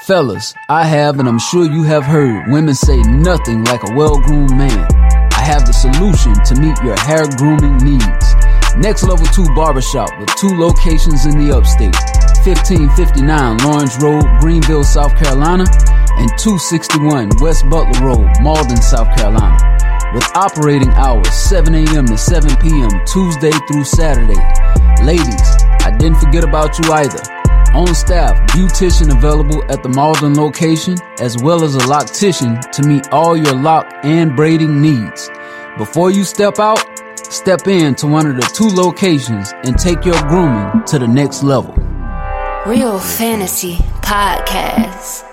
Fellas, I have and I'm sure you have heard women say nothing like a well-groomed man. I have the solution to meet your hair grooming needs. Next Level 2 Barbershop with two locations in the upstate. 1559 Lawrence Road, Greenville, South Carolina, and 261 West Butler Road, Mauldin, South Carolina. With operating hours 7 a.m. to 7 p.m. Tuesday through Saturday. Ladies, I didn't forget about you either. On staff, beautician available at the Mauldin location, as well as a loctician to meet all your lock and braiding needs. Before you step out, step in to one of the two locations and take your grooming to the next level. Real Fantasy Podcast.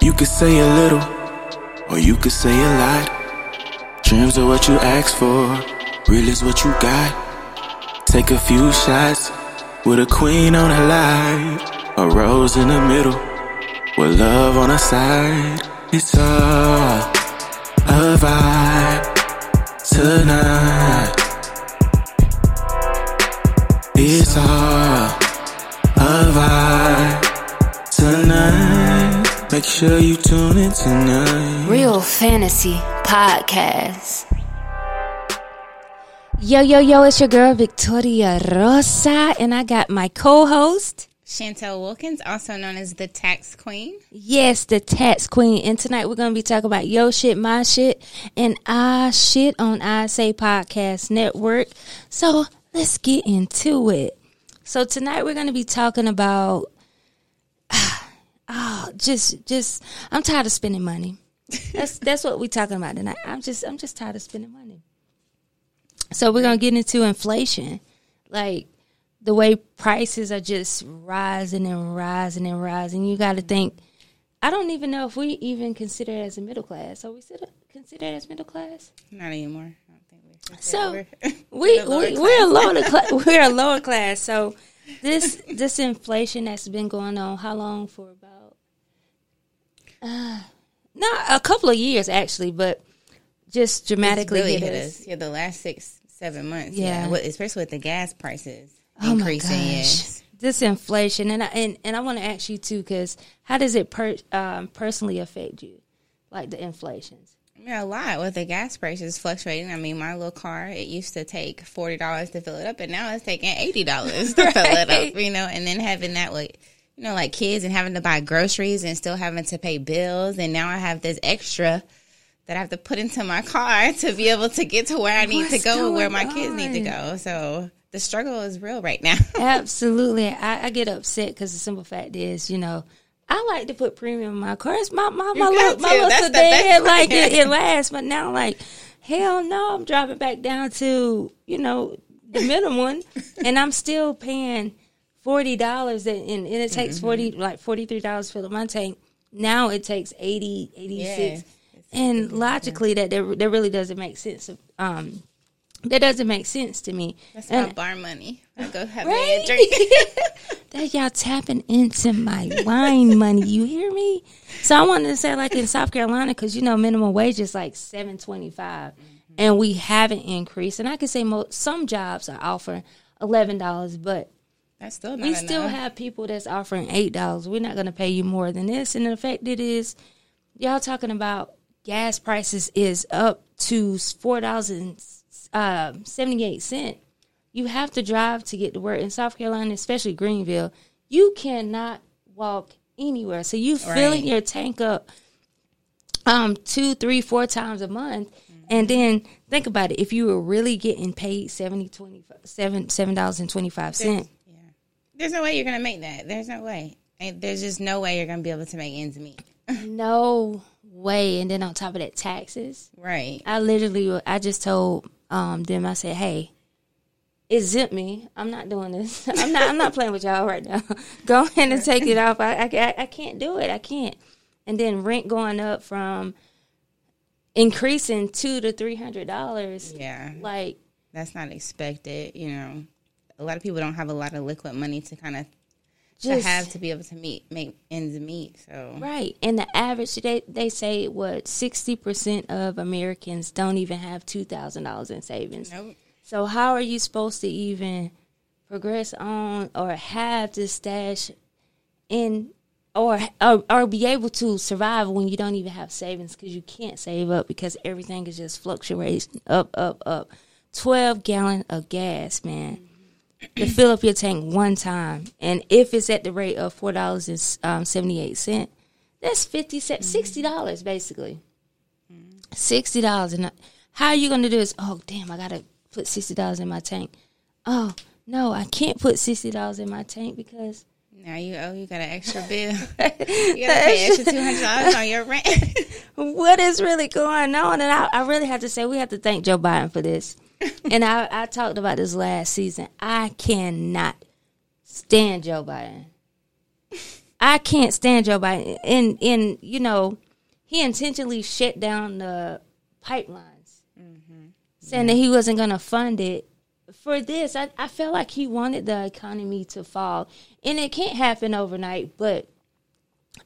You could say a little, or you could say a lot. Dreams are what you ask for, real is what you got. Take a few shots with a queen on the line, a rose in the middle, with love on the side. It's all a vibe tonight. It's all a vibe tonight. Make sure you tune in tonight. Real Fantasy Podcast. Yo, yo, yo, it's your girl Victoria Rosa, and I got my co host. Chantel Wilkins, also known as the Tax Queen. Yes, the Tax Queen. And tonight we're going to be talking about yo shit, my shit, and I shit on I Say Podcast Network. So let's get into it. So tonight we're going to be talking about, oh, just, just, I'm tired of spending money. That's that's what we're talking about tonight. I'm just, I'm just tired of spending money. So we're gonna get into inflation, like the way prices are just rising and rising and rising. You got to mm-hmm. think. I don't even know if we even consider it as a middle class. Are we consider considered as middle class? Not anymore. I don't think we So we're- we, we we're a lower class. We're a lower class. So this this inflation that's been going on, how long for about? Uh, not a couple of years actually, but just dramatically really hit hit us. us. Yeah, the last six, seven months. Yeah. Yeah, especially with the gas prices Oh my gosh. yes. This inflation, and I, and and I want to ask you too, because how does it per, um, personally affect you, like the inflations? I mean, a lot with the gas prices fluctuating. I mean, my little car, it used to take forty dollars to fill it up, and now it's taking eighty dollars to fill it up. You know, and then having that like, you know, like kids and having to buy groceries and still having to pay bills, and now I have this extra that I have to put into my car to be able to get to where I need What's to go, and where my going kids need to go. So the struggle is real right now. Absolutely, I, I get upset because the simple fact is, you know, I like to put premium in my car. It's my my my little, my little That's sedan, like it, it lasts. But now, like, hell no, I'm driving back down to you know the minimum one, and I'm still paying forty dollars, and, and it takes Mm-hmm. forty like forty three dollars to fill up my tank. Now it takes 80, 86. Yes. and logically that that that really doesn't make sense. Um, that doesn't make sense to me. That's And- my bar money. I go have Right? a drink. that y'all tapping into my wine money. You hear me? So I wanted to say, like in South Carolina, because you know minimum wage is like seven twenty five, and we haven't increased. And I could say most some jobs are offering eleven dollars, but that's still We enough. still have people that's offering eight dollars. We're not gonna pay you more than this. And the fact it is, y'all talking about gas prices is up to four dollars and um, seventy eight cent. You have to drive to get to work in South Carolina, especially Greenville. You cannot walk anywhere, so you filling your tank up um two, three, four times a month. And then think about it. If you were really getting paid 70, 25, $7.25, $7, there's no way you're gonna make that. There's no way. And there's just no way you're gonna be able to make ends meet. no way. And then on top of that, taxes. Right. I literally, I just told um, them, I said, "Hey, exempt me. I'm not doing this. I'm not. I'm not playing with y'all right now. Go ahead and take it off. I, I, I can't do it. I can't." And then rent going up from increasing two to three hundred dollars. Yeah. Like, That's not expected. You know, a lot of people don't have a lot of liquid money to kind of just to have to be able to meet make ends meet. So Right. And the average they they say what sixty percent of Americans don't even have two thousand dollars in savings. Nope. So how are you supposed to even progress on or have this stash in or, or or be able to survive when you don't even have savings because you can't save up because everything is just fluctuating up up up. Twelve gallon of gas, man to fill up your tank one time, and if it's at the rate of four dollars and um, seventy eight cent, that's fifty cent, sixty dollars basically. Sixty dollars, and how are you going to do this? Oh, damn! I gotta put sixty dollars in my tank. Oh no, I can't put sixty dollars in my tank because now you oh you got an extra bill. you got to pay extra two hundred dollars on your rent. what is really going on? And I, I really have to say we have to thank Joe Biden for this. and I, I talked about this last season. I cannot stand Joe Biden. I can't stand Joe Biden. And and you know, he intentionally shut down the pipelines, mm-hmm. saying that he wasn't going to fund it. For this, I, I felt like he wanted the economy to fall, and it can't happen overnight. But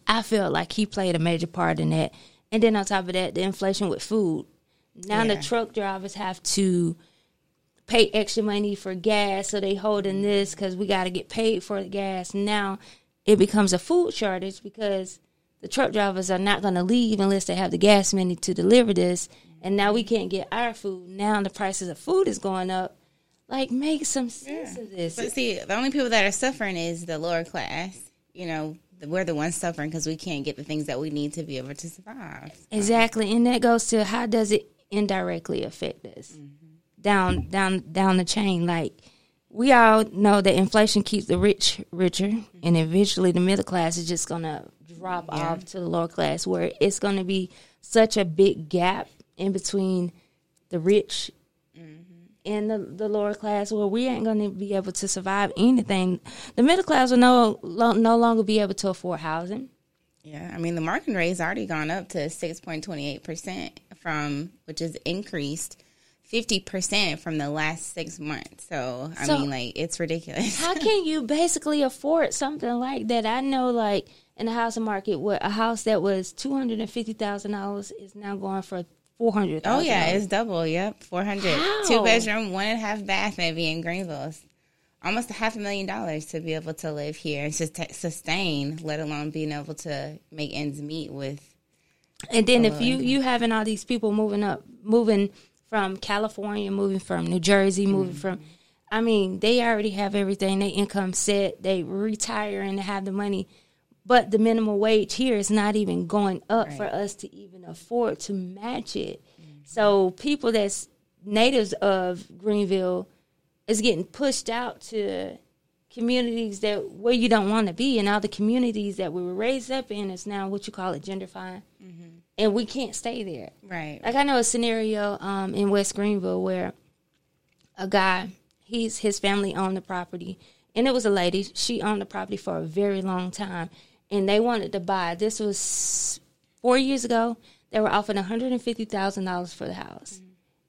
I feel like he played a major part in that. And then on top of that, the inflation with food. Now Yeah. the truck drivers have to pay extra money for gas, so they holding this because we got to get paid for the gas. Now it becomes a food shortage because the truck drivers are not going to leave unless they have the gas money to deliver this. And now we can't get our food. Now the prices of food is going up. Like, make some sense of this. But see, the only people that are suffering is the lower class. You know, we're the ones suffering because we can't get the things that we need to be able to survive. Exactly, and that goes to how does it indirectly affect us mm-hmm. down down down the chain. Like we all know that inflation keeps the rich richer, mm-hmm. and eventually the middle class is just gonna drop off to the lower class, where it's gonna be such a big gap in between the rich mm-hmm. and the, the lower class, where we ain't gonna be able to survive anything. The middle class will no lo- no longer be able to afford housing. Yeah, I mean the market rate's already gone up to six point twenty eight percent from which is increased fifty percent from the last six months. So I So- mean, like it's ridiculous. How can you basically afford something like that? I know, like in the housing market, what a house that was two hundred and fifty thousand dollars is now going for four hundred. Oh yeah, it's double. Yep, four hundred. Two bedroom, one and a half bath, maybe in Greenville. It's almost a half a million dollars to be able to live here and just sustain, let alone being able to make ends meet with. And then if you you having all these people moving up, moving from California, moving from New Jersey, moving from, I mean, they already have everything. Their income set. They retire and they have the money, but the minimum wage here is not even going up for us to even afford to match it. So people that's natives of Greenville is getting pushed out to communities that where you don't want to be, and all the communities that we were raised up in is now what you call it gentrifying, and we can't stay there. Right. Like I know a scenario um, in West Greenville where a guy, he's his family owned the property, and it was a lady. She owned the property for a very long time, and they wanted to buy. This was four years ago. They were offering one hundred and fifty thousand dollars for the house.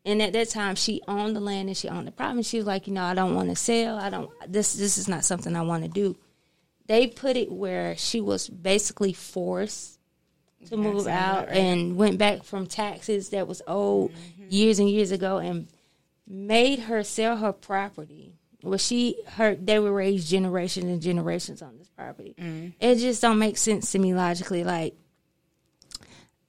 And at that time, she owned the land and she owned the property. She was like, you know, I don't want to sell. I don't. This this is not something I want to do. They put it where she was basically forced to move out and went back from taxes that was owed mm-hmm. years and years ago and made her sell her property. Well, she her they were raised generations and generations on this property. Mm. It just don't make sense to me logically. Like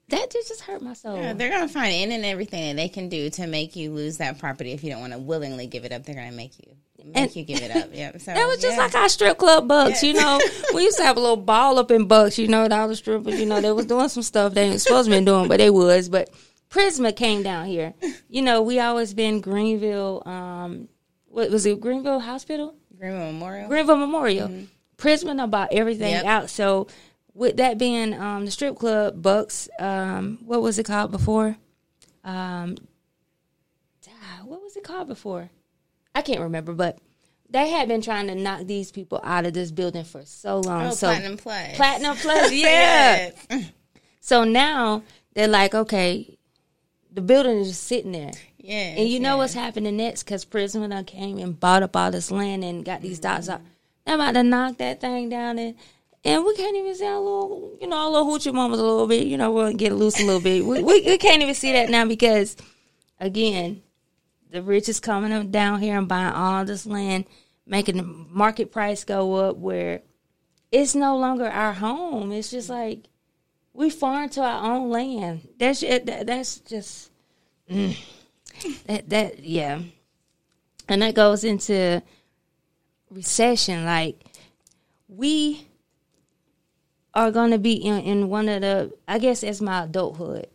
that just just hurt my soul. Yeah, they're gonna find any and everything that they can do to make you lose that property if you don't want to willingly give it up. They're gonna make you And- you give it up. Yep. So That was just yeah. like our strip club bucks, you know. we used to have a little ball up in bucks, you know, all the strippers, you know, they was doing some stuff they ain't supposed to be doing, but they was. But Prisma came down here. You know, we always been Greenville, um what was it, Greenville Hospital? Greenville Memorial. Greenville Memorial. Prisma know about everything Yep. out. So with that being um, the strip club, Bucks, um, what was it called before? Um, what was it called before? I can't remember, but they had been trying to knock these people out of this building for so long. Oh, so Platinum Plus. Platinum Plus, yeah. Yes. So now they're like, okay, the building is just sitting there. Yeah, And you know yes. what's happening next? Because Prisma came and bought up all this land and got these mm-hmm. dots out. I'm about to knock that thing down and and we can't even see our little, you know, our little hoochie mamas a little bit. You know, we'll get loose a little bit. We, we, we can't even see that now because, again, the rich is coming down here and buying all this land, making the market price go up where it's no longer our home. It's just like we farm to our own land. That's that's just mm, that that yeah, and that goes into recession. Like we are going to be in, in one of the I guess as my adulthood.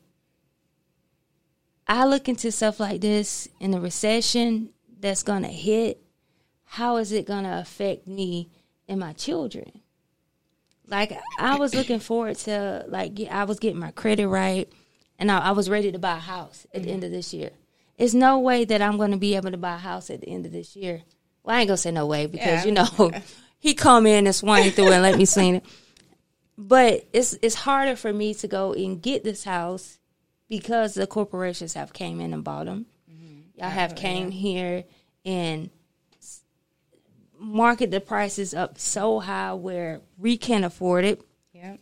I look into stuff like this in the recession that's going to hit. How is it going to affect me and my children? Like I was looking forward to like I was getting my credit right, and I, I was ready to buy a house at the end of this year. There's no way that I'm going to be able to buy a house at the end of this year. Well, I ain't gonna say no way because Yeah. you know he come in and swing through and let me see it. But it's it's harder for me to go and get this house because the corporations have came in and bought them. Mm-hmm. Y'all have came here and market the prices up so high where we can't afford it. Yeah.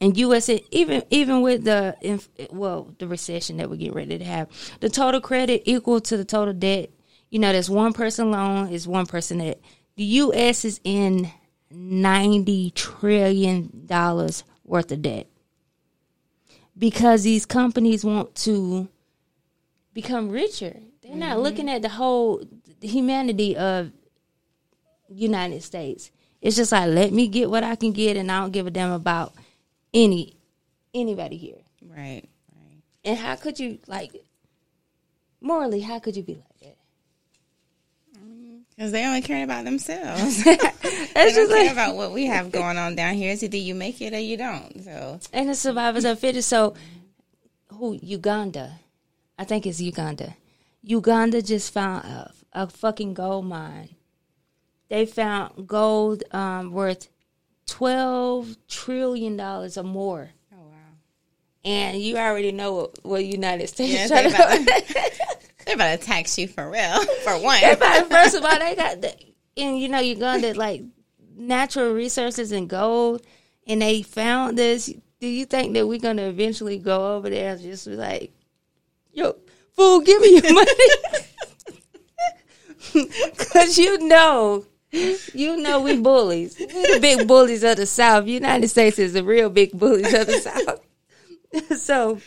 And U.S. even even with the inf- well the recession that we're getting ready to have, the total credit equal to the total debt. You know, there's one person loan is one person debt. The U.S. is in ninety trillion dollars worth of debt because these companies want to become richer. They're not mm-hmm. looking at the whole humanity of United States. It's just like let me get what I can get, and I don't give a damn about any anybody here. Right. Right. And how could you like morally? How could you be like? Because they only care about themselves. It's they don't just care like, about what we have going on down here. It's either you make it or you don't. So and the survivors of fittest. So, who Uganda? I think it's Uganda. Uganda just found a, a fucking gold mine. They found gold um, worth twelve trillion dollars or more. Oh wow. And you already know what, what United States Yeah, trying they to about, to, they're about to tax you for real. For one. Everybody, first of all, they got the, and you know Uganda like natural resources and gold, and they found this. Do you think that we're gonna eventually go over there and just be like, "Yo, fool, give me your money"? Because you know, you know we bullies. We the big bullies of the South. United States is the real big bullies of the South. so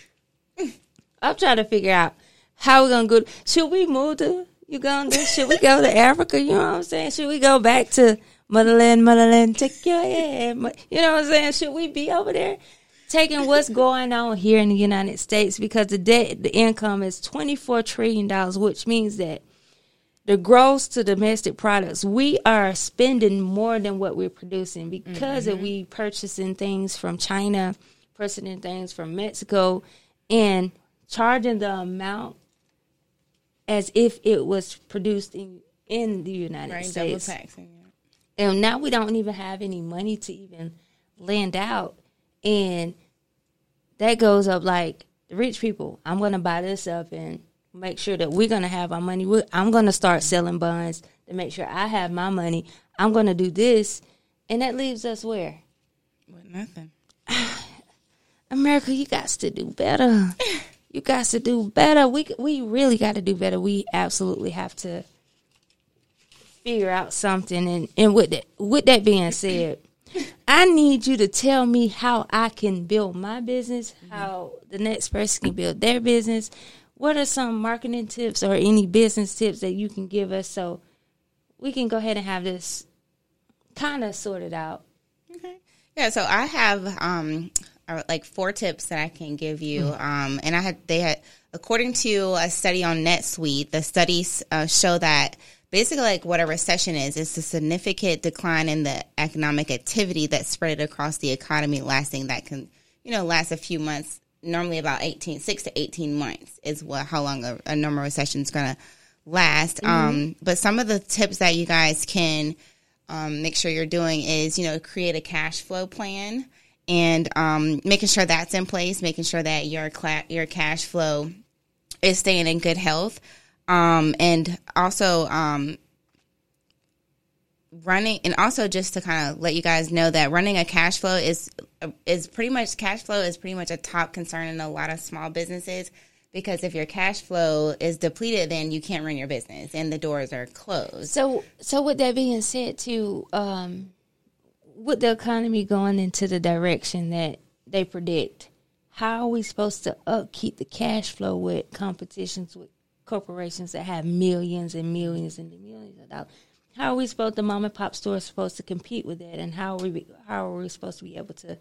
I'm trying to figure out how we're gonna go. Should we move to Uganda? Should we go to Africa? You know what I'm saying? Should we go back to motherland, motherland, take your head? You know what I'm saying? Should we be over there taking what's going on here in the United States because the debt, the income is 24 trillion dollars, which means that the gross to domestic products we are spending more than what we're producing because of mm-hmm. we purchasing things from China, purchasing things from Mexico, and charging the amount as if it was produced in in the United Right, double States. taxing. And now we don't even have any money to even lend out. And that goes up like the rich people. I'm going to buy this up and make sure that we're going to have our money. I'm going to start selling bonds to make sure I have my money. I'm going to do this. And that leaves us where? With nothing. America, you got to do better. You got to do better. We we really got to do better. We absolutely have to figure out something. And and with that with that being said, I need you to tell me how I can build my business, how the next person can build their business. What are some marketing tips or any business tips that you can give us so we can go ahead and have this kind of sorted out? Okay. Yeah, so I have um uh, like four tips that I can give you. Um and I had they had according to a study on NetSuite, the studies uh, show that basically like what a recession is, it's a significant decline in the economic activity that's spread across the economy lasting that can, you know, last a few months, normally about 18 6 to 18 months is what how long a, a normal recession is going to last. Um but some of the tips that you guys can um, make sure you're doing is you know create a cash flow plan and um, making sure that's in place making sure that your cla- your cash flow is staying in good health. Um, and also um, running and also just to kind of let you guys know that running a cash flow is is pretty much cash flow is pretty much a top concern in a lot of small businesses because if your cash flow is depleted then you can't run your business and the doors are closed. So, so with that being said, too, um, with the economy going into the direction that they predict, how are we supposed to upkeep the cash flow with competitions with corporations that have millions and millions and millions of dollars? How are we supposed the mom and pop stores supposed to compete with that, and how are we how are we supposed to be able to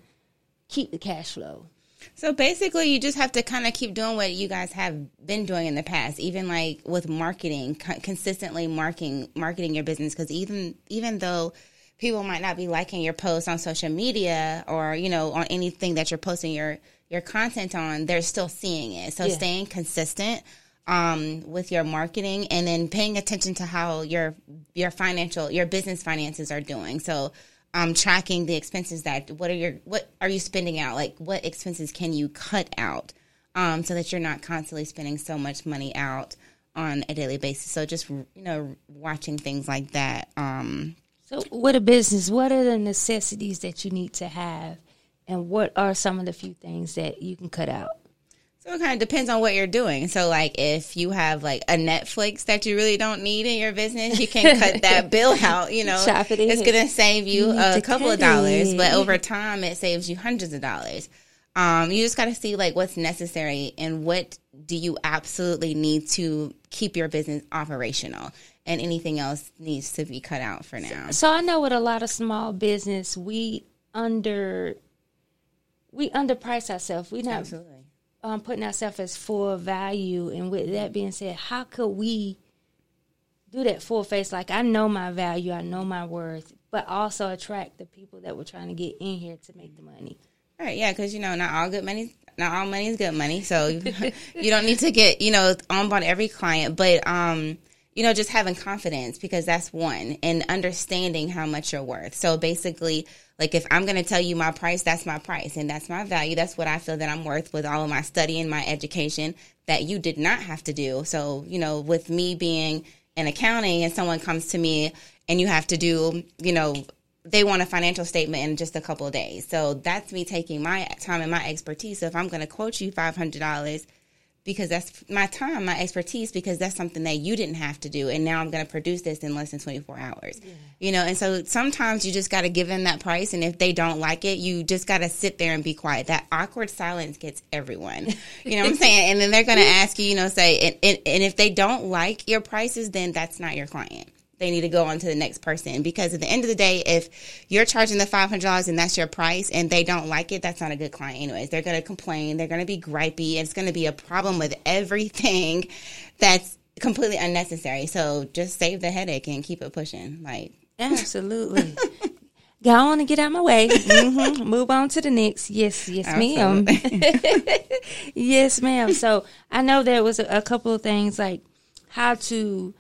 keep the cash flow? So basically, you just have to kind of keep doing what you guys have been doing in the past, even like with marketing, consistently marketing marketing your business. Because even even though people might not be liking your posts on social media or you know on anything that you're posting your your content on, they're still seeing it. So Yeah. staying consistent um, with your marketing and then paying attention to how your your financial your business finances are doing. So um, tracking the expenses that what are your what are you spending out? Like what expenses can you cut out um, so that you're not constantly spending so much money out on a daily basis. So just you know watching things like that. Um, So, with a business, what are the necessities that you need to have, and what are some of the few things that you can cut out? So it kind of depends on what you're doing. So like if you have like a Netflix that you really don't need in your business, you can cut that bill out, you know. It. It's going to save you You a couple of dollars, but over time it saves you hundreds of dollars. Um, you just got to see like what's necessary and what do you absolutely need to keep your business operational and anything else needs to be cut out for now. So I know with a lot of small business, we under we underprice ourselves. We not um, putting ourselves as full value. And with that being said, how could we do that full face? Like I know my value, I know my worth, but also attract the people that were trying to get in here to make the money. Right, yeah, because you know, not all good money, not all money is good money. So you don't need to get you know on board every client, but um, you know, just having confidence because that's one, and understanding how much you're worth. So basically, like if I'm going to tell you my price, that's my price, and that's my value. That's what I feel that I'm worth with all of my study and my education that you did not have to do. So you know, with me being in accounting, and someone comes to me and you have to do, you know they want a financial statement in just a couple of days. So that's me taking my time and my expertise. So if I'm going to quote you $500 because that's my time, my expertise, because that's something that you didn't have to do. And now I'm going to produce this in less than 24 hours. You know, and so sometimes you just got to give them that price. And if they don't like it, you just got to sit there and be quiet. That awkward silence gets everyone. You know what I'm saying? And then they're going to ask you, you know, say, and, and, and if they don't like your prices, then that's not your client they need to go on to the next person because at the end of the day if you're charging the $500 and that's your price and they don't like it that's not a good client anyways they're going to complain they're going to be gripey it's going to be a problem with everything that's completely unnecessary so just save the headache and keep it pushing like Absolutely. Go on and get out my way. hmm Move on to the next. Yes, yes, ma'am. yes, ma'am. So I know there was a, a couple of things like how to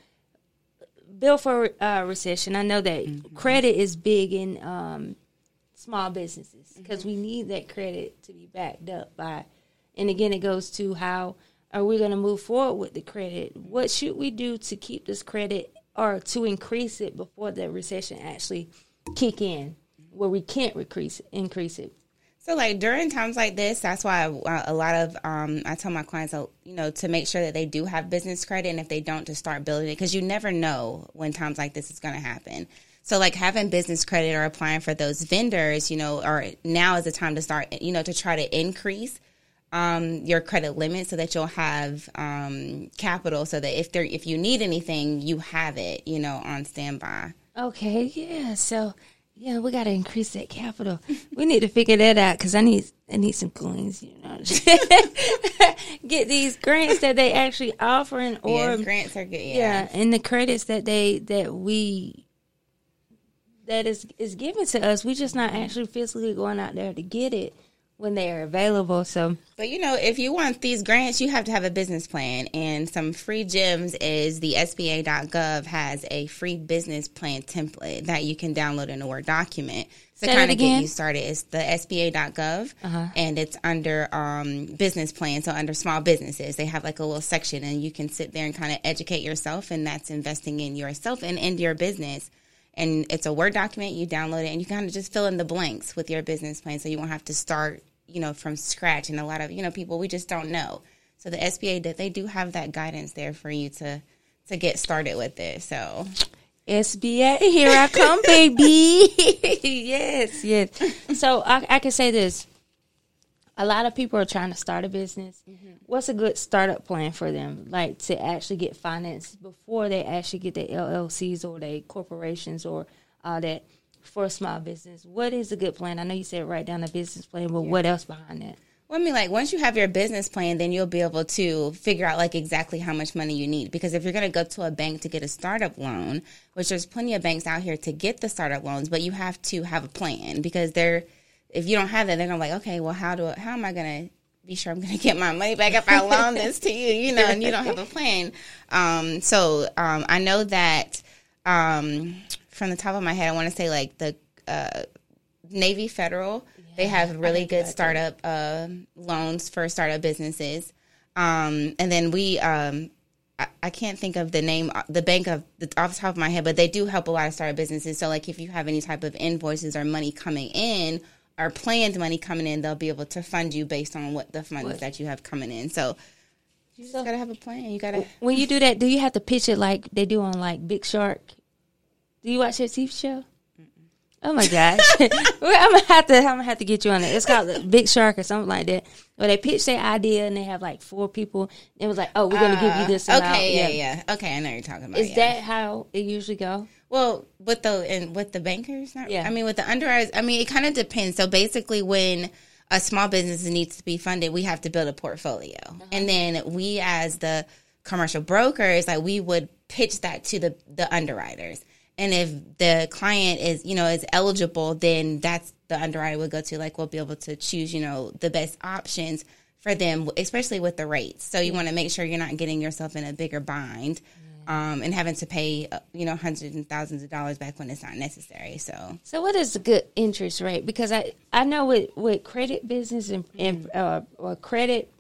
build for uh, recession. I know that credit is big in um, small businesses because we need that credit to be backed up by. And again, it goes to how are we going to move forward with the credit? What should we do to keep this credit or to increase it before the recession actually kick in, where we can't increase increase it? So, like during times like this, that's why uh, a lot of um, I tell my clients, uh, you know, to make sure that they do have business credit, and if they don't, to start building it because you never know when times like this is going to happen. So, like having business credit or applying for those vendors, you know, or now is the time to start, you know, to try to increase um, your credit limit so that you'll have um, capital, so that if there if you need anything, you have it, you know, on standby. Okay, yeah. So yeah, we got to increase that capital. we need to figure that out because I need I need some coins. You know, get these grants that they actually offering or yeah, grants are good. yeah, and the credits that they that we that is is given to us. We just not actually physically going out there to get it when they are available. So But you know, if you want these grants, you have to have a business plan. And some free gems is the SBA.gov has a free business plan template that you can download in a Word document to Say kind of get you started. It's the SBA.gov and it's under um, business plan. So under small businesses, they have like a little section and you can sit there and kind of educate yourself. And that's investing in yourself and in your business. and it's a Word document. You download it, and you kind of just fill in the blanks with your business plan, so you won't have to start, you know, from scratch. And a lot of you know people we just don't know. So the SBA that they do have that guidance there for you to to get started with it. So SBA, here I come, baby. yes, yes. So I, I can say this. A lot of people are trying to start a business. Mm-hmm. What's a good startup plan for them? Like to actually get financed before they actually get their LLCs or their corporations or all that for a small business. What is a good plan? I know you said write down a business plan, but what else behind that? Well, I mean, like once you have your business plan, then you'll be able to figure out like exactly how much money you need. Because if you're going to go to a bank to get a startup loan, which there's plenty of banks out here to get the startup loans, but you have to have a plan because they're if you don't have that, they're gonna like, okay, well, how do how am I gonna be sure I'm gonna get my money back if I loan this to you, you know, and you don't have a plan. Um, so um, I know that um, from the top of my head, I want to say like the uh, Navy Federal. They have really good startup uh, loans for startup businesses. Um, and then we, um, I, I can't think of the name, uh, the bank of the, off the top of my head, but they do help a lot of startup businesses. So, like, if you have any type of invoices or money coming in or planned money coming in, they'll be able to fund you based on what the funds that you have coming in. So, you just gotta have a plan. You gotta. When you do that, do you have to pitch it like they do on like Big Shark? Do you watch that TV show? Oh my gosh! well, I'm gonna have to. I'm gonna have to get you on it. It's called Big Shark or something like that. Where they pitch their idea and they have like four people. It was like, oh, we're gonna give you this. Amount. Uh, okay, yeah, yeah, Okay, I know what you're talking about. Is yeah. that how it usually go? Well, with the and with the bankers, not, Yeah. I mean, with the underwriters, I mean, it kind of depends. So basically, when a small business needs to be funded, we have to build a portfolio, uh-huh. and then we, as the commercial brokers, like we would pitch that to the the underwriters. And if the client is, you know, is eligible, then that's the underwriter would go to. Like, we'll be able to choose, you know, the best options for them, especially with the rates. So you want to make sure you're not getting yourself in a bigger bind um, and having to pay, uh, you know, hundreds and thousands of dollars back when it's not necessary. So So what is a good interest rate? Because I I know with with credit business and, and uh, or credit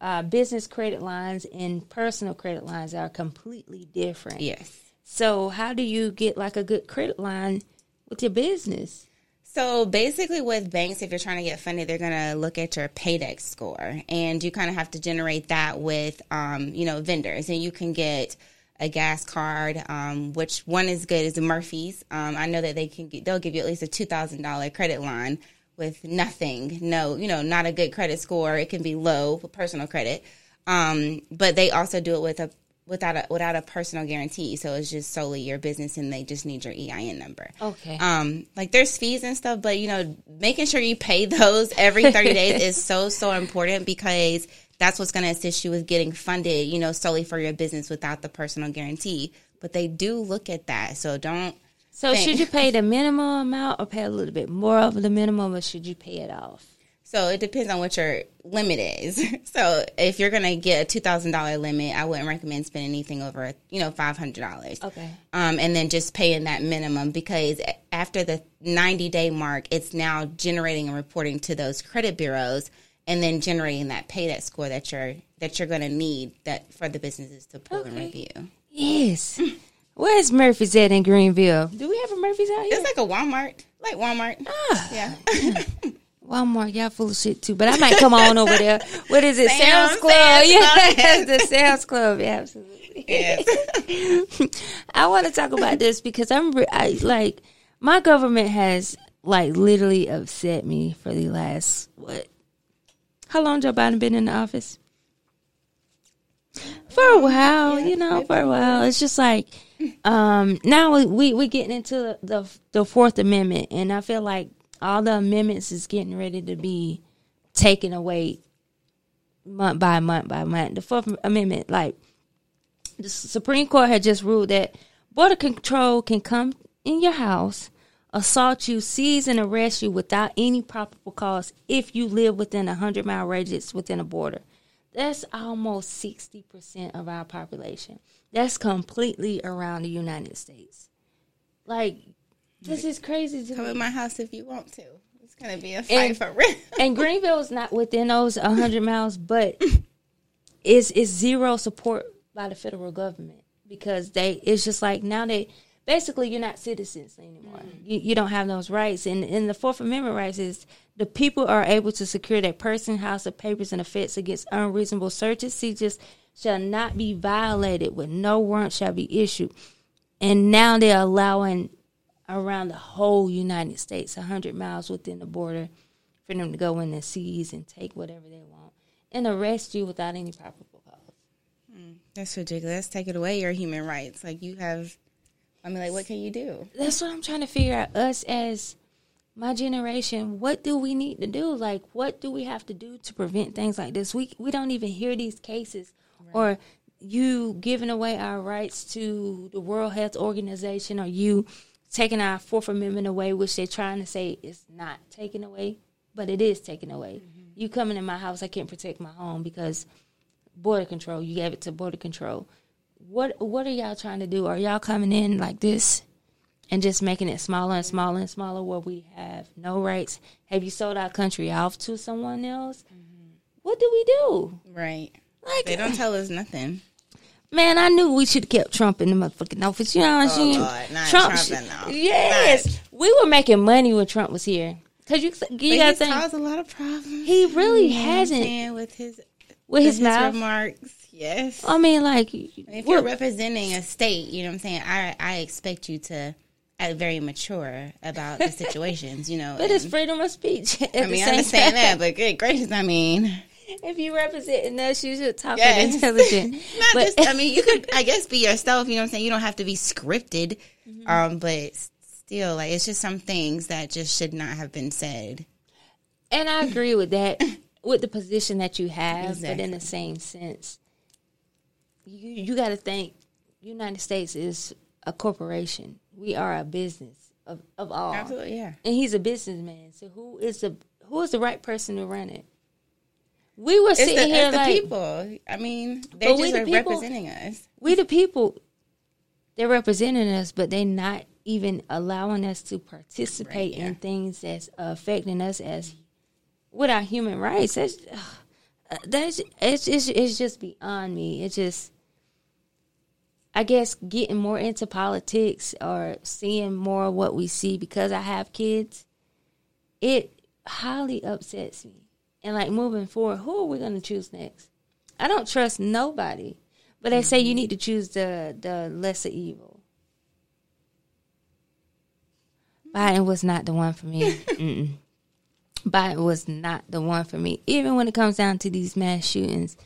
uh, business credit lines and personal credit lines are completely different. yes. So how do you get like a good credit line with your business? So basically, with banks, if you're trying to get funded, they're going to look at your paydex score, and you kind of have to generate that with, um, you know, vendors, and you can get a gas card. Um, which one is good is the Murphy's. Um, I know that they can get, they'll give you at least a two thousand dollar credit line with nothing, no, you know, not a good credit score. It can be low for personal credit, um, but they also do it with a without a without a personal guarantee. So it's just solely your business, and they just need your EIN number. Okay. Um, like there's fees and stuff, but you know, making sure you pay those every 30 days is so, so important because that's what's going to assist you with getting funded, you know, solely for your business without the personal guarantee. But they do look at that. So don't, So Thank- should you pay the minimum amount or pay a little bit more of the minimum or should you pay it off? So it depends on what your limit is. so if you're going to get a $2,000 limit, I wouldn't recommend spending anything over, you know, $500. Okay. um, and then just paying that minimum because after the 90 day mark, it's now generating and reporting to those credit bureaus and then generating that pay that score that you're that you're going to need that for the businesses to pull and review. Yes. Where's Murphy's at in Greenville? Do we have a Murphy's out here? It's like a Walmart, like Walmart. Ah. Yeah, Walmart, y'all full of shit too. But I might come on over there. What is it? Sam's, Sam's Club. Sam's yes, the Sam's Club. Yeah, absolutely. yes. I want to talk about this because I'm re- I, like my government has like literally upset me for the last what? How long Joe Biden been in the office? For a while, you know, for a while. It's just like um now we we we getting into the the Fourth Amendment, and I feel like all the amendments is getting ready to be taken away month by month by month. The Fourth Amendment, like the Supreme Court had just ruled that border control can come in your house, assault you, seize and arrest you without any probable cause if you live within a hundred mile radius within a border. That's almost sixty percent of our population. That's completely around the United States. Like this is crazy to Come me. in my house if you want to. It's gonna be a fight And- for real. and Greenville is not within those 100 miles, but it's, it's zero support by the federal government because they it's just like now they basically you're not citizens anymore. Mm-hmm. You, you don't have those rights. And, and the Fourth Amendment rights is the people are able to secure their person, house, or papers and effects against unreasonable searches, seizures shall not be violated with no warrant shall be issued. And now they're allowing around the whole United States, 100 miles within the border, for them to go in and seize and take whatever they want and arrest you without any probable cause. Hmm, that's ridiculous. Take it away your human rights. Like you have. I mean, like what can you do? That's what I'm trying to figure out. Us as my generation, what do we need to do? Like, what do we have to do to prevent things like this? We we don't even hear these cases, or you giving away our rights to the World Health Organization, or you taking our Fourth Amendment away, which they're trying to say is not taken away, but it is taken away. Mm-hmm. You coming in my house, I can't protect my home because border control. You gave it to border control. What what are y'all trying to do? Are y'all coming in like this and just making it smaller and smaller and smaller where we have no rights? Have you sold our country off to someone else? Mm-hmm. What do we do? Right. Like They don't tell us nothing. Man, I knew we should have kept Trump in the motherfucking office. You know what I'm oh, saying? Oh, Lord, not Trump, Trump should- in the office. Yes, we were making money when Trump was here. Cause you, you he's think caused a lot of problems. he really hasn't saying? with his with his his mouth. remarks. Yes. I mean, like, if you're representing a state, you know what I'm saying. I I expect you to act very mature about the situations. You know. but it's freedom of speech. I mean, I understand that, but good gracious, I mean, if you representing us, you should talk Yes. intelligent. not but just. I mean, you could, I guess, be yourself. You know what I'm saying. You don't have to be scripted, Mm-hmm. um, but still, like, it's just some things that just should not have been said. and I agree with that, with the position that you have, but in the same sense, you you got to think, United States is a corporation. We are a business of of all. Absolutely, yeah. and he's a businessman. So who is the who is the right person to run it? We were It's sitting the, here it's the people. I mean, they just the are people- representing us. we the people. They're representing us, but they're not even allowing us to participate Right, yeah. in things that's affecting us as with our human rights. That's uh, that's it's, it's it's just beyond me. It's just. I guess getting more into politics or seeing more of what we see because I have kids, it highly upsets me. And like moving forward, who are we going to choose next? I don't trust nobody. But they say you mm-hmm. need to choose the the lesser evil. Biden was not the one for me. Mm-mm. Biden was not the one for me. Even when it comes down to these mass shootings,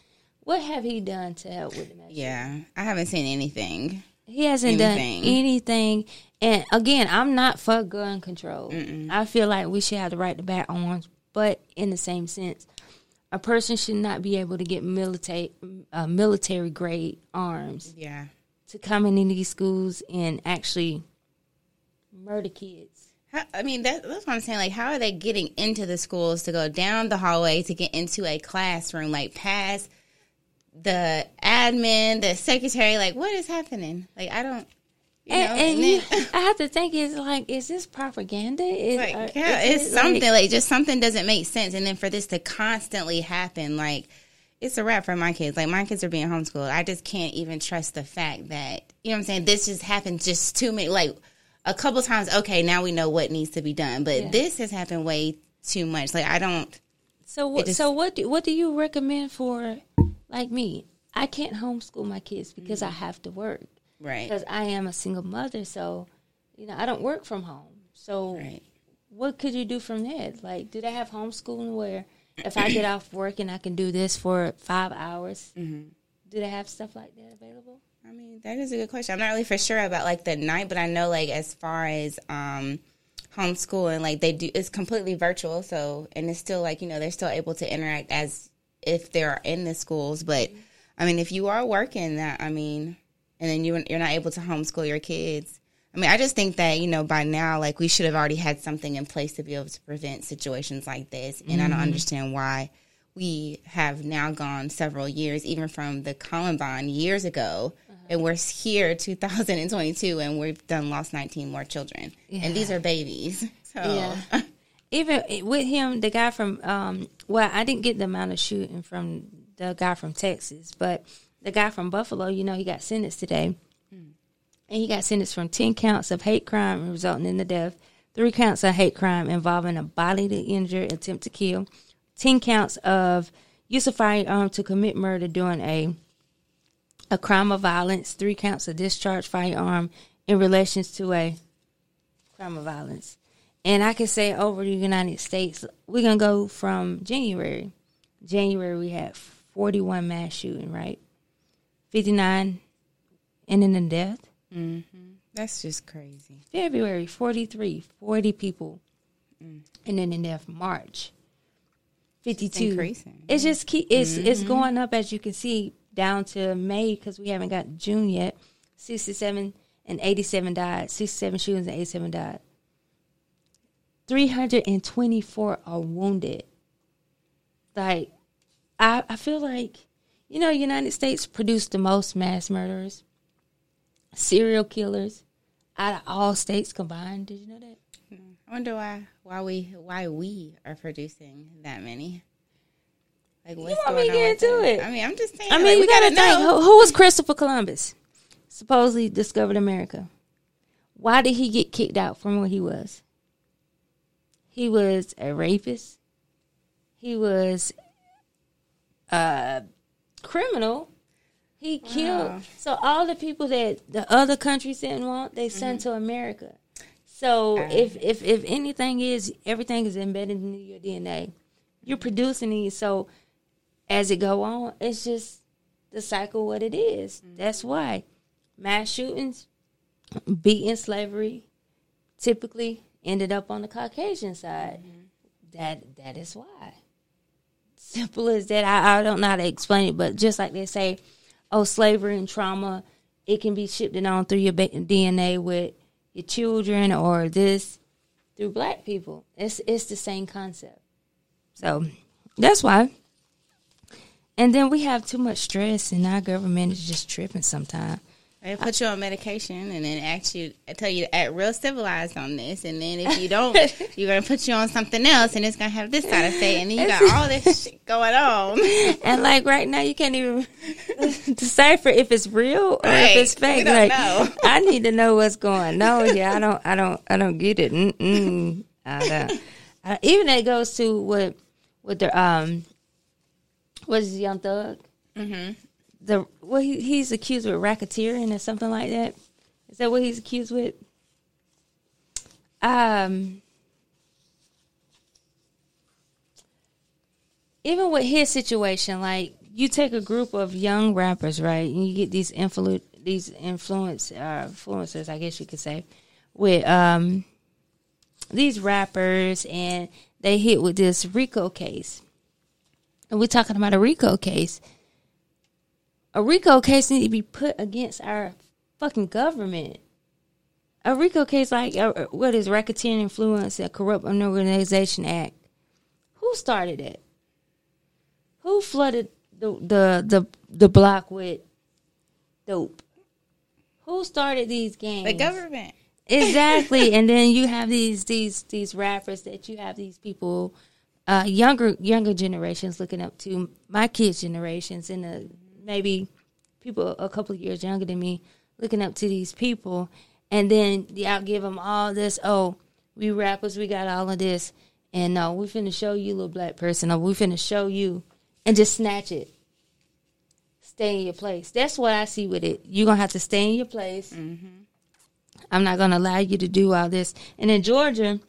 what have he done to help with the mass? Yeah, I haven't seen anything. He hasn't Anything. done anything. And again, I'm not for gun control. I feel like we should have the right to bear arms, but in the same sense, a person should not be able to get military uh, military grade arms Yeah. to come into these schools and actually murder kids. How, I mean, that, that's what I'm saying. Like, how are they getting into the schools to go down the hallway to get into a classroom? Like, past the admin, the secretary. Like, what is happening? Like, I don't. You know, And, and and you, then- I have to think, is like, is this propaganda? Is, like, or yeah, it's it, something like just something doesn't make sense, and then for this to constantly happen, like it's a wrap for my kids. Like my kids are being homeschooled. I just can't even trust the fact that you know what I'm saying. This just happened just too many, like a couple times. Okay, now we know what needs to be done, but Yeah. this has happened way too much. Like I don't. So what? just- so what? Do, what do you recommend for like me? I can't homeschool my kids because mm-hmm. I have to work Right. because I am a single mother. So you know I don't work from home. So Right. what could you do from there? Like, do they have homeschooling where if I get off work and I can do this for five hours? Mm-hmm. Do they have stuff like that available? I mean, that is a good question. I'm not really for sure about like the night, but I know like as far as um homeschooling, like they do it's completely virtual, so and it's still like, you know, they're still able to interact as if they're in the schools. But I mean, if you are working that I mean and then you you're not able to homeschool your kids. I mean, I just think that, you know, by now, like, we should have already had something in place to be able to prevent situations like this. And I don't understand why we have now gone several years, even from the Columbine years ago, and we're here 2022, and we've done lost 19 more children, and these are babies. So Yeah. Even with him, the guy from um, well, I didn't get the amount of shooting from the guy from Texas, but the guy from Buffalo, you know, he got sentenced today, mm. and he got sentenced from 10 counts of hate crime resulting in the death, three counts of hate crime involving a bodily injury, attempt to kill, 10 counts of use of firearm to commit murder during a a crime of violence, three counts of discharge firearm in relations to a crime of violence. And I can say over the United States, we're gonna go from January. January we had 41 mass shooting, right? 59 ending in death. Mm-hmm. That's just crazy. February 43, 40 people, mm. and then in death. March 52. increasing. It's just keep it's it's mm-hmm. going up as you can see down to May because we haven't got June yet. 67 and 87 died. 67 shootings and 87 died. 324 are wounded. Like I I feel like you know United States produced the most mass murderers, serial killers out of all states combined. Did you know that? Hmm. I wonder why why we why we are producing that many. Like what's want going to on get into that? it? I mean, I'm just saying. I mean, like, you we gotta, gotta, think know. who, who was Christopher Columbus? Supposedly discovered America. Why did he get kicked out from where he was? He was a rapist. He was a criminal. He killed. So all the people that the other countries didn't want, they sent Mm-hmm. to America. So if if if anything is everything is embedded in your DNA, you're mm-hmm. producing these. So as it go on, it's just the cycle what it is. Mm-hmm. That's why mass shootings, beating slavery, typically ended up on the Caucasian side. Mm-hmm. That that is why. Simple as that. I, I don't know how to explain it, but just like they say, oh, slavery and trauma, it can be shipped on through your DNA with your children or this through black people. It's it's the same concept. So that's why. And then we have too much stress, and our government is just tripping sometimes. They put you on medication and then ask you, tell you to act real civilized on this, and then if you don't, you're gonna put you on something else, and it's gonna have this side effect, and then you got all this shit going on. And like right now, you can't even decipher if it's real or Right. if it's fake. like know. I need to know what's going on. No, yeah, I don't, I don't, I don't get it. Mm-mm. I don't. I, even that goes to what, with the um, what is Young Thug? Mm-hmm. The what he, he's accused with racketeering or something like that. Is that what he's accused with? Um. even with his situation, like you take a group of young rappers, right, and you get these influ these influence uh, influencers, I guess you could say, with um these rappers, and they hit with this RICO case, and we're talking about a RICO case. A RICO case need to be put against our fucking government. A RICO case, like uh, what is racketeering influence, a corrupt organization act. Who started it? Who flooded the the the, the block with dope? Who started these games? The government. Exactly. and then you have these these these rappers that you have these people uh younger younger generations looking up to my kids generations and the maybe people a couple of years younger than me looking up to these people. And then y'all give them all this. Oh we rappers we got all of this. And no we finna show you little black person. Or we finna show you and just snatch it. Stay in your place. That's what i see with it. You're gonna have to stay in your place. Mm-hmm. I'm not to allow you to do all this. And in Georgia,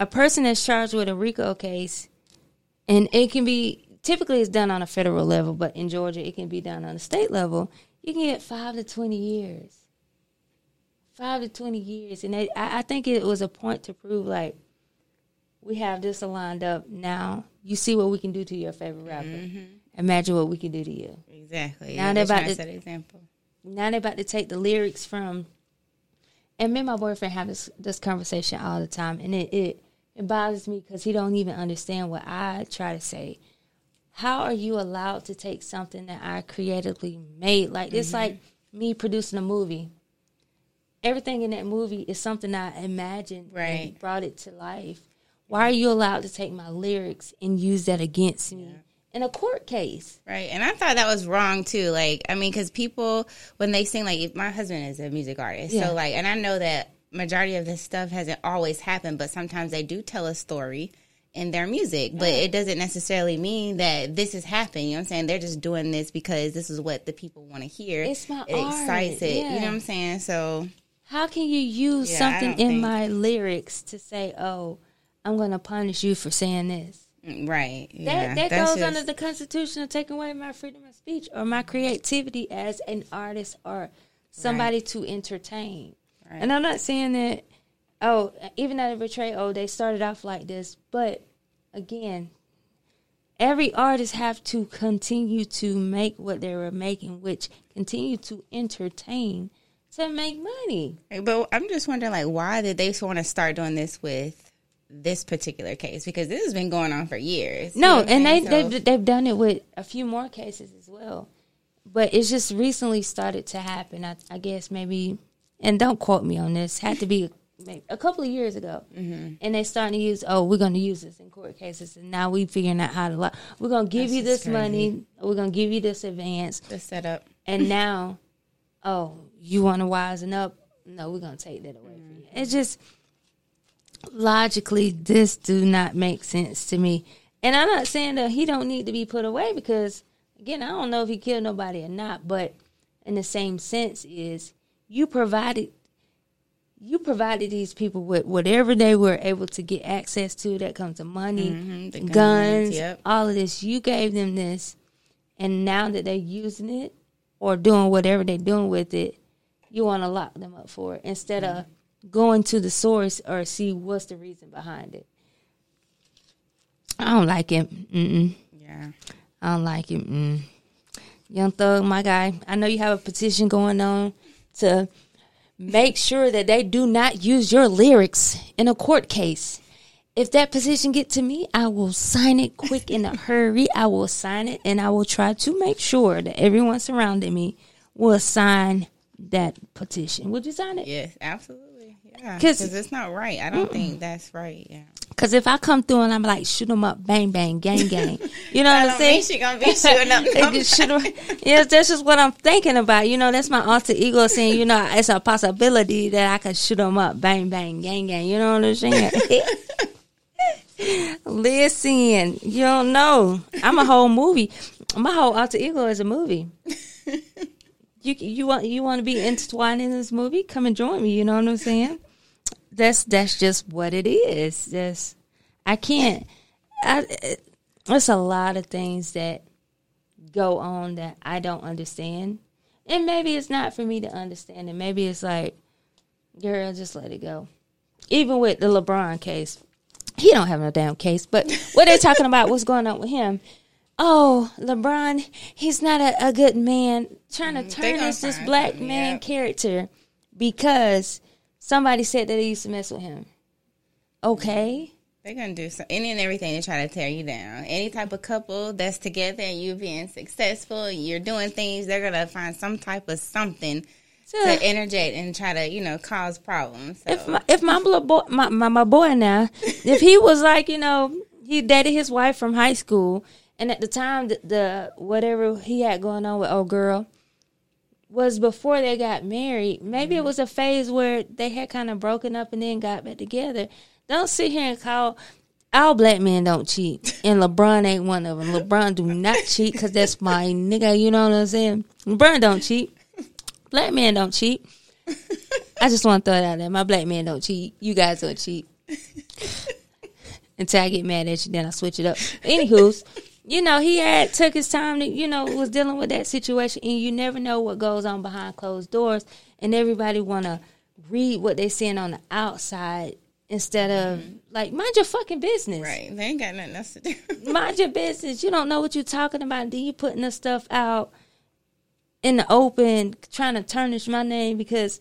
a person that's charged with a RICO case, and it can be typically it's done on a federal level, but in Georgia it can be done on a state level. You can get five to twenty years. Five to twenty years, and they, I, I think it was a point to prove like we have this lined up. Now you see what we can do to your favorite rapper. Imagine what we can do to you. Exactly. Now Yeah, they're about to- to set example. now they're about to take the lyrics from and me and my boyfriend have this this conversation all the time and it it, it bothers me because he don't even understand what i try to say how are you allowed to take something that i creatively made like it's mm-hmm. like me producing a movie everything in that movie is something i imagined Right. and brought it to life why are you allowed to take my lyrics and use that against me in a court case. Right. And I thought that was wrong too. Like, I mean, because people, when they sing, like, if my husband is a music artist. Yeah. So, like, and I know that majority of this stuff hasn't always happened, but sometimes they do tell a story in their music. But it doesn't necessarily mean that this is happening. You know what I'm saying? They're just doing this because this is what the people want to hear. It's my it art, excites it. You know what I'm saying? So, How can you use Yeah, something in think- my lyrics to say, "Oh, I'm going to punish you for saying this"? mm, right. That yeah, that that's goes just- under the Constitution of taking away my freedom of speech or my creativity as an artist or somebody to entertain. Right. And I'm not saying that. Oh, even at a betray, oh, they started off like this, but again, every artist have to continue to make what they were making, which continue to entertain to make money. But I'm just wondering, like, why did they want to start doing this with this particular case? Because this has been going on for years. You know No, and they so- they've, they've done it with a few more cases as well, but it's just recently started to happen. I, I guess maybe, and don't quote me on this. Had to be maybe a couple of years ago, Mm-hmm. and they starting to use. Oh, we're going to use this in court cases, and now we figuring out how to. Lo- we're going to give That's you this money. We're going to give you this advance, the setup. and now, oh, you want to wisen up? No, we're going to take that away from you. It's just logically this do not make sense to me. And I'm not saying that he don't need to be put away because again, I don't know if he killed nobody or not, but in the same sense is you provided you provided these people with whatever they were able to get access to that comes to money, Mhm, the guns, guns, yep. all of this. You gave them this and now that they're using it or doing whatever they're doing with it, you want to lock them up for it instead of going to the source or see what's the reason behind it. I don't like it. Mm-mm. Yeah. I don't like it. Mm. Young Thug, my guy. I know you have a petition going on to make sure that they do not use your lyrics in a court case. If that position get to me, I will sign it quick in a hurry. I will sign it and I will try to make sure that everyone surrounding me will sign that petition. Would you sign it? Yes, absolutely. Yeah, 'Cause- Because it's not right. I don't think that's right. Yeah. Because if I come through and I'm like, shoot them up, bang, bang, gang, gang. You know what I'm saying? she gonna be shooting up They nobody. just shoot 'em- yes, that's just what I'm thinking about. You know, that's my alter ego saying, you know, it's a possibility that I could shoot them up, bang, bang, gang, gang. You know what I'm saying? Listen, you don't know. I'm a whole movie. My whole alter ego is a movie. You you want you want to be intertwined in this movie? Come and join me. You know what I'm saying? That's that's just what it is. That's I can't. I, there's a lot of things that go on that I don't understand, and maybe it's not for me to understand. And maybe it's like, girl, just let it go. Even with the LeBron case, he don't have no damn case. But what they're talking about? What's going on with him? Oh, LeBron, he's not a, a good man. Trying to mm, they turn gonna this black something, man yeah. character because somebody said that he used to mess with him. Okay. They're gonna do some, any and everything to try to tear you down. Any type of couple that's together and you being successful, you're doing things, they're gonna find some type of something to interject and try to, you know, cause problems. So. if my, if my boy, my, my my boy now, if he was like you know he dated his wife from high school, and at the time the, the whatever he had going on with old girl was before they got married. Maybe it mm-hmm. was a phase where they had kind of broken up and then got back together. Don't sit here and call. All black men don't cheat, and LeBron ain't one of them. LeBron do not cheat because that's my nigga. You know what I'm saying? LeBron don't cheat. Black men don't cheat. I just want to throw it out there. My black men don't cheat. You guys don't cheat. Until I get mad at you, then I switch it up. Anywho's, you know, he had took his time to, you know, was dealing with that situation, and you never know what goes on behind closed doors, and everybody want to read what they seeing on the outside instead of mm-hmm. like mind your fucking business. right. They ain't got nothing else to do. Mind your business. You don't know what you're talking about. Then you putting the stuff out in the open, trying to tarnish my name because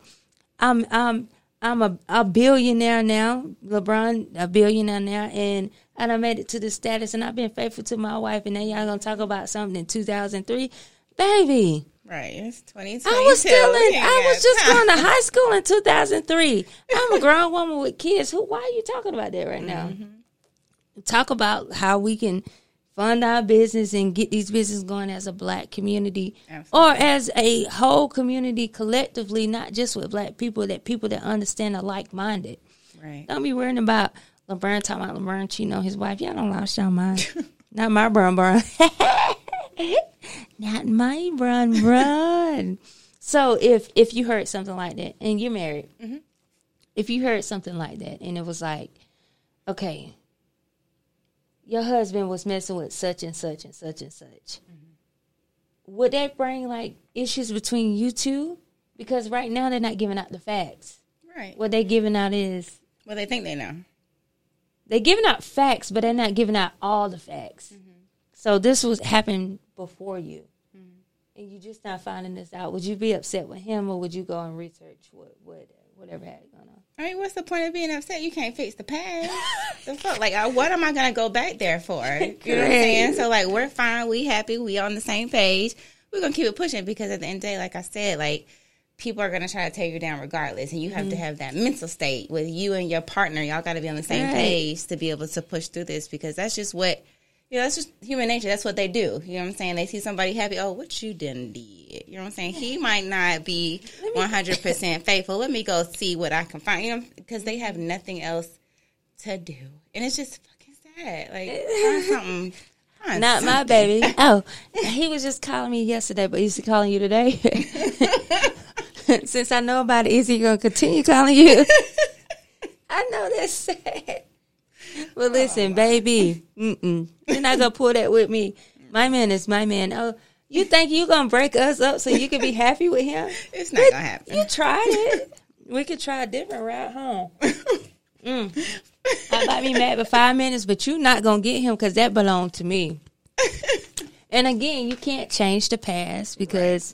I'm I'm I'm a, a billionaire now. LeBron a billionaire now, and and I made it to this status, and I've been faithful to my wife. And then y'all gonna talk about something in 2003, baby. right. It's 2022. I was still in. I was just time. going to high school in 2003. I'm a grown woman with kids. Who? Why are you talking about that right now? Mm-hmm. Talk about how we can fund our business and get these businesses going as a black community Absolutely. or as a whole community collectively, not just with black people, that people that understand are like minded. Right. Don't be worrying about LeBron talking about LeBron cheating on his wife. Y'all don't lost y'all mind. not my Bron Bron. not my Bron Bron. so if if you heard something like that and you're married, mm-hmm. if you heard something like that and it was like, okay, your husband was messing with such and such and such and such, mm-hmm. would that bring like issues between you two? Because right now they're not giving out the facts. Right. What they're giving out is Well, they think they know. they're giving out facts, but they're not giving out all the facts. Mm-hmm. So this was happened before you, mm-hmm. and you just not finding this out. Would you be upset with him, or would you go and research what what whatever had going on? I mean, what's the point of being upset? You can't fix the past. the fuck? Like, uh, what am I gonna go back there for? You know what I'm saying? So, like, we're fine. We happy. We on the same page. We're gonna keep it pushing because at the end of the day, like I said, like people are gonna try to tear you down regardless, and you have to have that mental state with you and your partner. Y'all got to be on the same Right. page to be able to push through this because that's just what. You know, that's just human nature. That's what they do. You know what I'm saying? They see somebody happy. Oh, what you done did? You know what I'm saying? He might not be 100% faithful. Let me go see what I can find. You know, because they have nothing else to do, and it's just fucking sad. Like find something. find Not my baby. Oh, he was just calling me yesterday, but he's calling you today. Since I know about it, is he going to continue calling you? I know that's sad. But listen, baby, mm-mm. you're not to pull that with me. My man is my man. Oh, you think you going to break us up so you can be happy with him? It's not gonna happen. You tried it. We could try a different route home. Mm. I might be mad for five minutes, but you're not gonna get him because that belonged to me. and again, you can't change the past because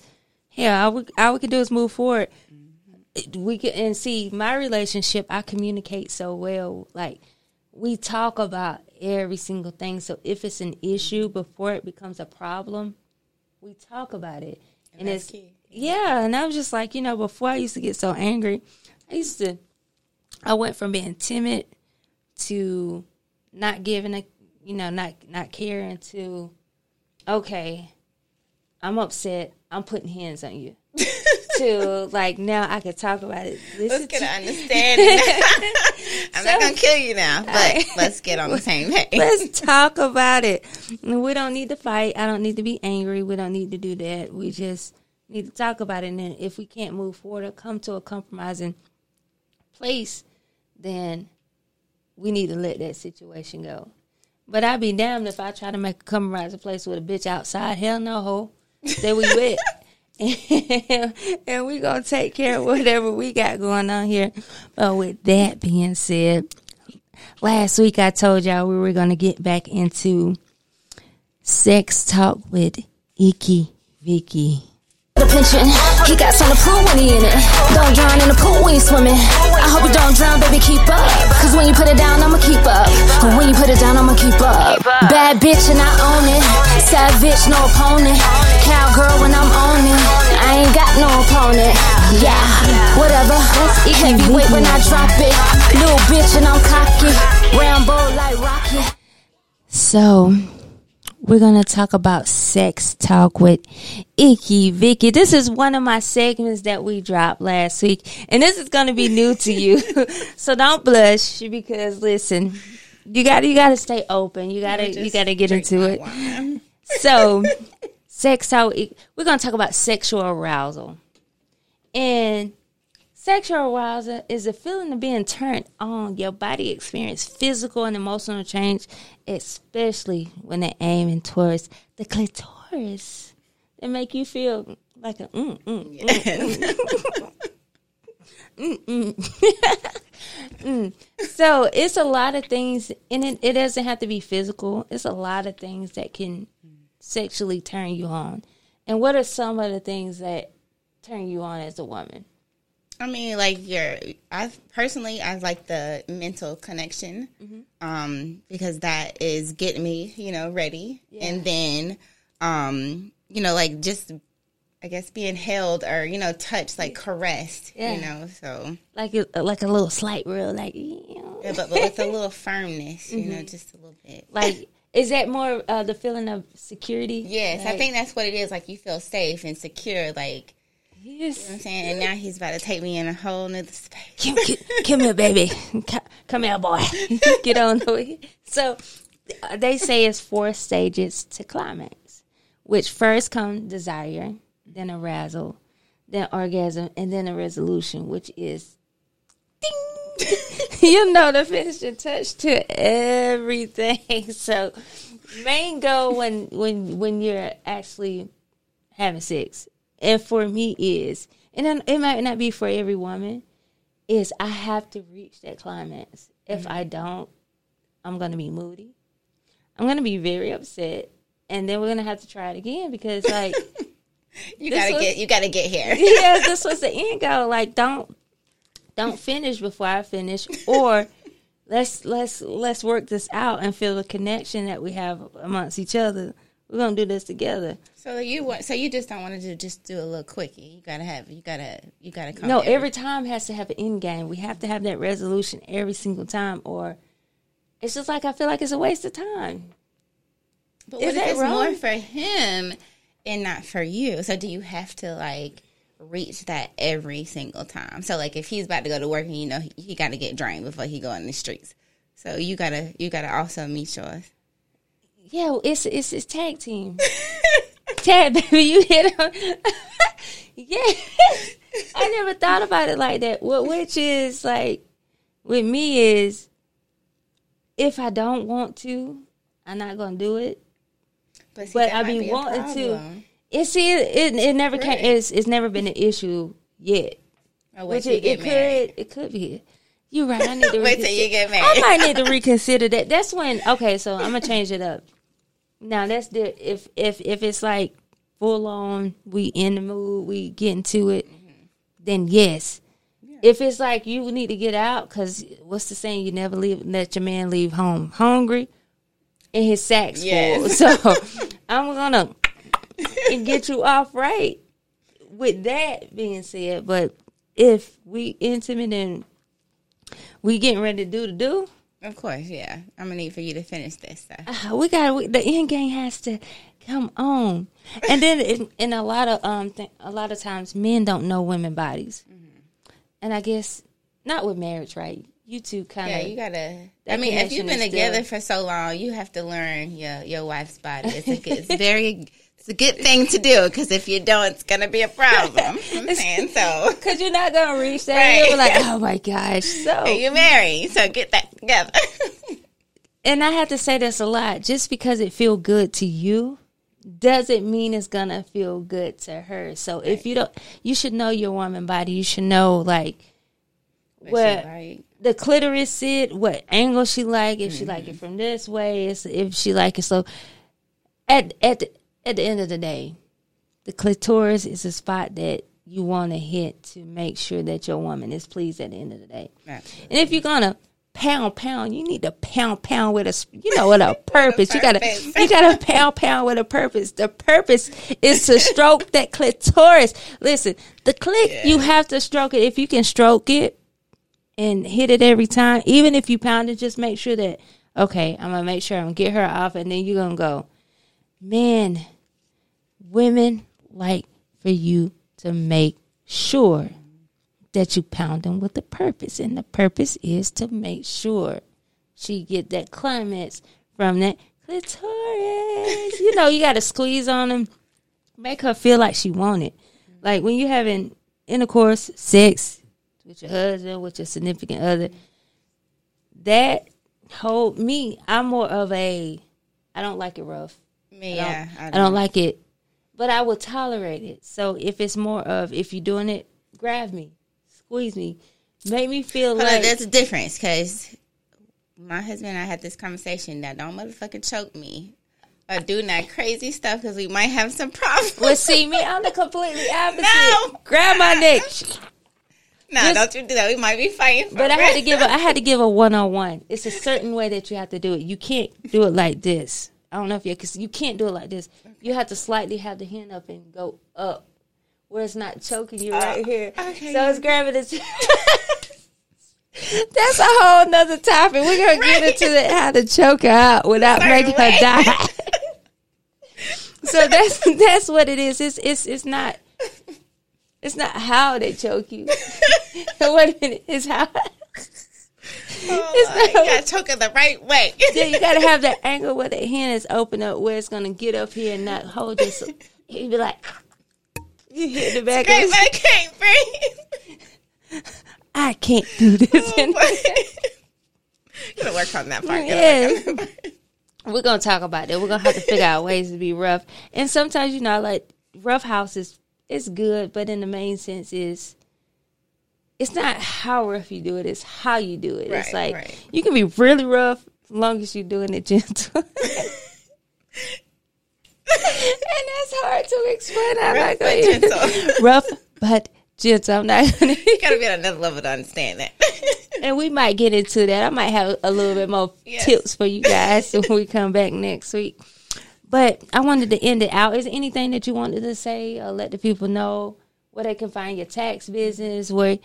yeah, all we, all we can do is move forward. We can and see my relationship. I communicate so well. Like we talk about every single thing. So if it's an issue before it becomes a problem, we talk about it. And, that's it's key. yeah, and I was just like, you know, before I used to get so angry, I used to, I went from being timid to not giving a, you know, not not caring to, okay, I'm upset, I'm putting hands on you. To like now I could talk about it. Listen Let's get to- an understanding. I'm not gonna kill you now, but let's get on the same page. Let's talk about it. We don't need to fight. I don't need to be angry. We don't need to do that. We just need to talk about it. And then if we can't move forward or come to a compromising place, then we need to let that situation go. But I'd be damned if I try to make a compromising place with a bitch outside. Hell no, ho. Stay we with. and we gonna take care of whatever we got going on here. But with that being said, last week I told y'all we were going to get back into sex talk with Icky Vicky. The pension, he got some to when he in it. Don't drown in the pool when you swimming. I hope you don't drown, baby, keep up. Cause when you put it down, I'ma keep up. When you put it down, I'ma keep up. Bad bitch and I own it. Savage, no opponent. Cowgirl when I'm on it. I ain't got no opponent. Yeah, whatever. Heavyweight when I drop it. Little bitch and I'm cocky. Rambo like Rocky. So, we're going to talk about sex talk with Icky Vicky. This is one of my segments that we dropped last week, and this is going to be new to you. so don't blush because listen, you got to you got to stay open. You got to you got to get into it. So, sex talk. We're going to talk about sexual arousal, and sexual arousal is the feeling of being turned on. Your body experience physical and emotional change, especially when they're aiming towards the clitoris. They make you feel like a mm mm mm. mm, mm. Mm. So it's a lot of things, and it, it doesn't have to be physical. It's a lot of things that can sexually turn you on. And what are some of the things that turn you on as a woman? I mean, like your, I personally, I like the mental connection, um, because that is getting me, you know, ready, and then, um, you know, like just, I guess being held or you know touched, like caressed, Yeah. you know, so Like a, like a little slight real, like yeah, but, but with a little firmness, you know, just a little bit. like Is that more uh, the feeling of security? Yes, I think that's what it is. Like you feel safe and secure. Like yes. you know what I'm saying. And now he's about to take me in a whole nother space. Come, come, come here, baby. Come, come here, boy. Get on the way. So uh, they say it's four stages to climax, which first come desire, then arousal, then orgasm, and then a resolution, which is ding. you know the finishing touch to everything. So main goal when when when you're actually having sex, and for me is, and it might not be for every woman is I have to reach that climax. If mm-hmm. I don't, I'm gonna be moody. I'm gonna be very upset, and then we're gonna have to try it again because, like, You gotta was- get. You gotta get here. yeah, this was the end goal. Like, don't don't finish before I finish, or let's let's let's work this out and feel the connection that we have amongst each other. We're gonna do this together. So you want? So you just don't want to do just do a little quickie. You gotta have. You gotta. You gotta come. No, there. every time has to have an end game. We have to have that resolution every single time, or it's just like I feel like it's a waste of time. But is what if that it's wrong? more for him and not for you? So do you have to like reach that every single time? So like if he's about to go to work and you know he, he got to get drained before he go in the streets. So you gotta you gotta also meet yours. Yeah, it's it's it's tag team. tag baby, you hit him. yeah, I never thought about it like that. What which is like with me is if I don't want to, I'm not gonna do it. But, see, But I be be wanting to. It's see, it it never came. It's it's never been an issue yet. Oh, wait Which till you it, it could it could be. You're right. I need to Wait till you get I might need to reconsider that. That's when okay. So I'm gonna change it up. Now that's the if if if it's like full on, we in the mood, we get into it. Mm-hmm. Then yes. If it's like you need to get out, because what's the saying? You never leave let your man leave home hungry, and his sack's full. So I'm gonna get you off right. With that being said, but if we intimate and we getting ready to do the do, Of course, yeah. I'm gonna need for you to finish this. So. uh, we got we, the end game has to come on. And then in, in a lot of um th- a lot of times men don't know women bodies, and I guess not with marriage, right? You two kind of Yeah, you gotta. I mean, if you've been together still- for so long, you have to learn your your wife's body. It's good, it's very, it's a good thing to do because if you don't, it's gonna be a problem. I'm saying so. because you're not gonna reach that. Right. You're like, oh my gosh, so You married, so get that together. and I have to say this a lot. Just because it feel good to you doesn't mean it's gonna feel good to her. So if you don't, you should know your woman body. You should know like what right. the clitoris sit, what angle she like. If she like it mm. from this way, if she like it so. At at the, at the end of the day, the clitoris is a spot that you want to hit to make sure that your woman is pleased at the end of the day. Absolutely. And if you're gonna pound pound, you need to pound pound with a you know with a purpose. You gotta you gotta pound pound with a purpose. The purpose is to stroke that clitoris. Listen, the click you have to stroke it. If you can stroke it and hit it every time, even if you pound it, just make sure that okay, I'm gonna make sure I'm gonna get her off, and then you're gonna go, man. Women like for you to make sure that you pound them with a purpose, and the purpose is to make sure she get that climax from that clitoris. you know, you got to squeeze on them, make her feel like she want it. Like when you having intercourse, sex with your husband, with your significant other, that hold me. I'm more of a. I don't like it rough. Me, I don't, yeah. I don't like it, but I will tolerate it. So if it's more of if you're doing it, grab me, squeeze me, make me feel Hold on, like there's a difference because my husband and I had this conversation that don't motherfucking choke me or do that crazy stuff because we might have some problems. Well, see me, I'm the completely opposite. No. Grab my neck. no, just- don't you do that. We might be fighting. For But I had to give a, I had to give a one on one. It's a certain way that you have to do it. You can't do it like this. I don't know if you because you can't do it like this. You have to slightly have the hand up and go up, where it's not choking you right ah, here. okay. So it's grabbing it. That's a whole nother topic. We're gonna get into the, how to choke her out without Certain making way. her die. so that's that's what it is. It's it's it's not it's not how they choke you. Wait a minute, it's how Oh, It's you gotta choke it the right way. yeah, you gotta have that angle where the hand is open up where it's gonna get up here and not hold this. You'd be like you hit the back Great, of but I can't breathe. I can't do this. Oh gotta work on that part. Gotta Yeah. that part. We're gonna talk about that. We're gonna have to figure out ways to be rough. And sometimes, you know, like rough house is is good, but in the main sense is it's not how rough you do it, it's how you do it. it's like right. you can be really rough as long as you're doing it gentle. and that's hard to explain. I'm Rough not gonna gentle. rough but gentle. I'm not gonna You gotta be at another level to understand that. and we might get into that. I might have a little bit more Yes. tips for you guys when we come back next week. But I wanted to end it out. Is there anything that you wanted to say or let the people know where they can find your tax business, where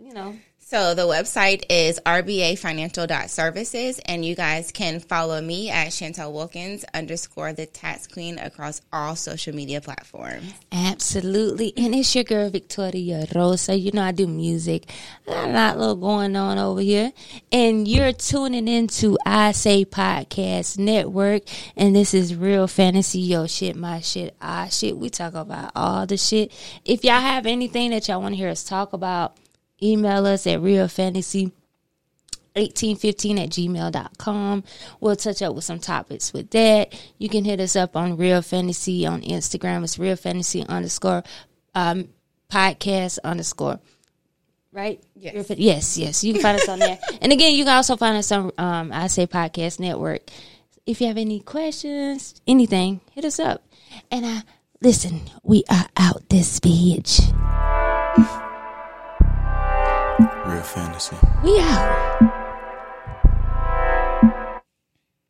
you know So the website is rbafinancial.services and you guys can follow me at Chantel Wilkins underscore the tax queen across all social media platforms. Absolutely. And it's your girl Victoria Rosa. You know I do music. I got a lot little going on over here. And you're tuning into I Say Podcast Network. And this is real fantasy, your shit, my shit, our shit. We talk about all the shit. If y'all have anything that y'all want to hear us talk about, email us at real fantasy 1815 at gmail.com. We'll touch up with some topics with that. You can hit us up on Real Fantasy on Instagram. It's Real Fantasy underscore um, podcast underscore. Right? Yes. Yes, yes. You can find us on there. And again, you can also find us on um, I Say Podcast Network. If you have any questions, anything, hit us up. And uh, listen, we are out this bitch. Fantasy. Out.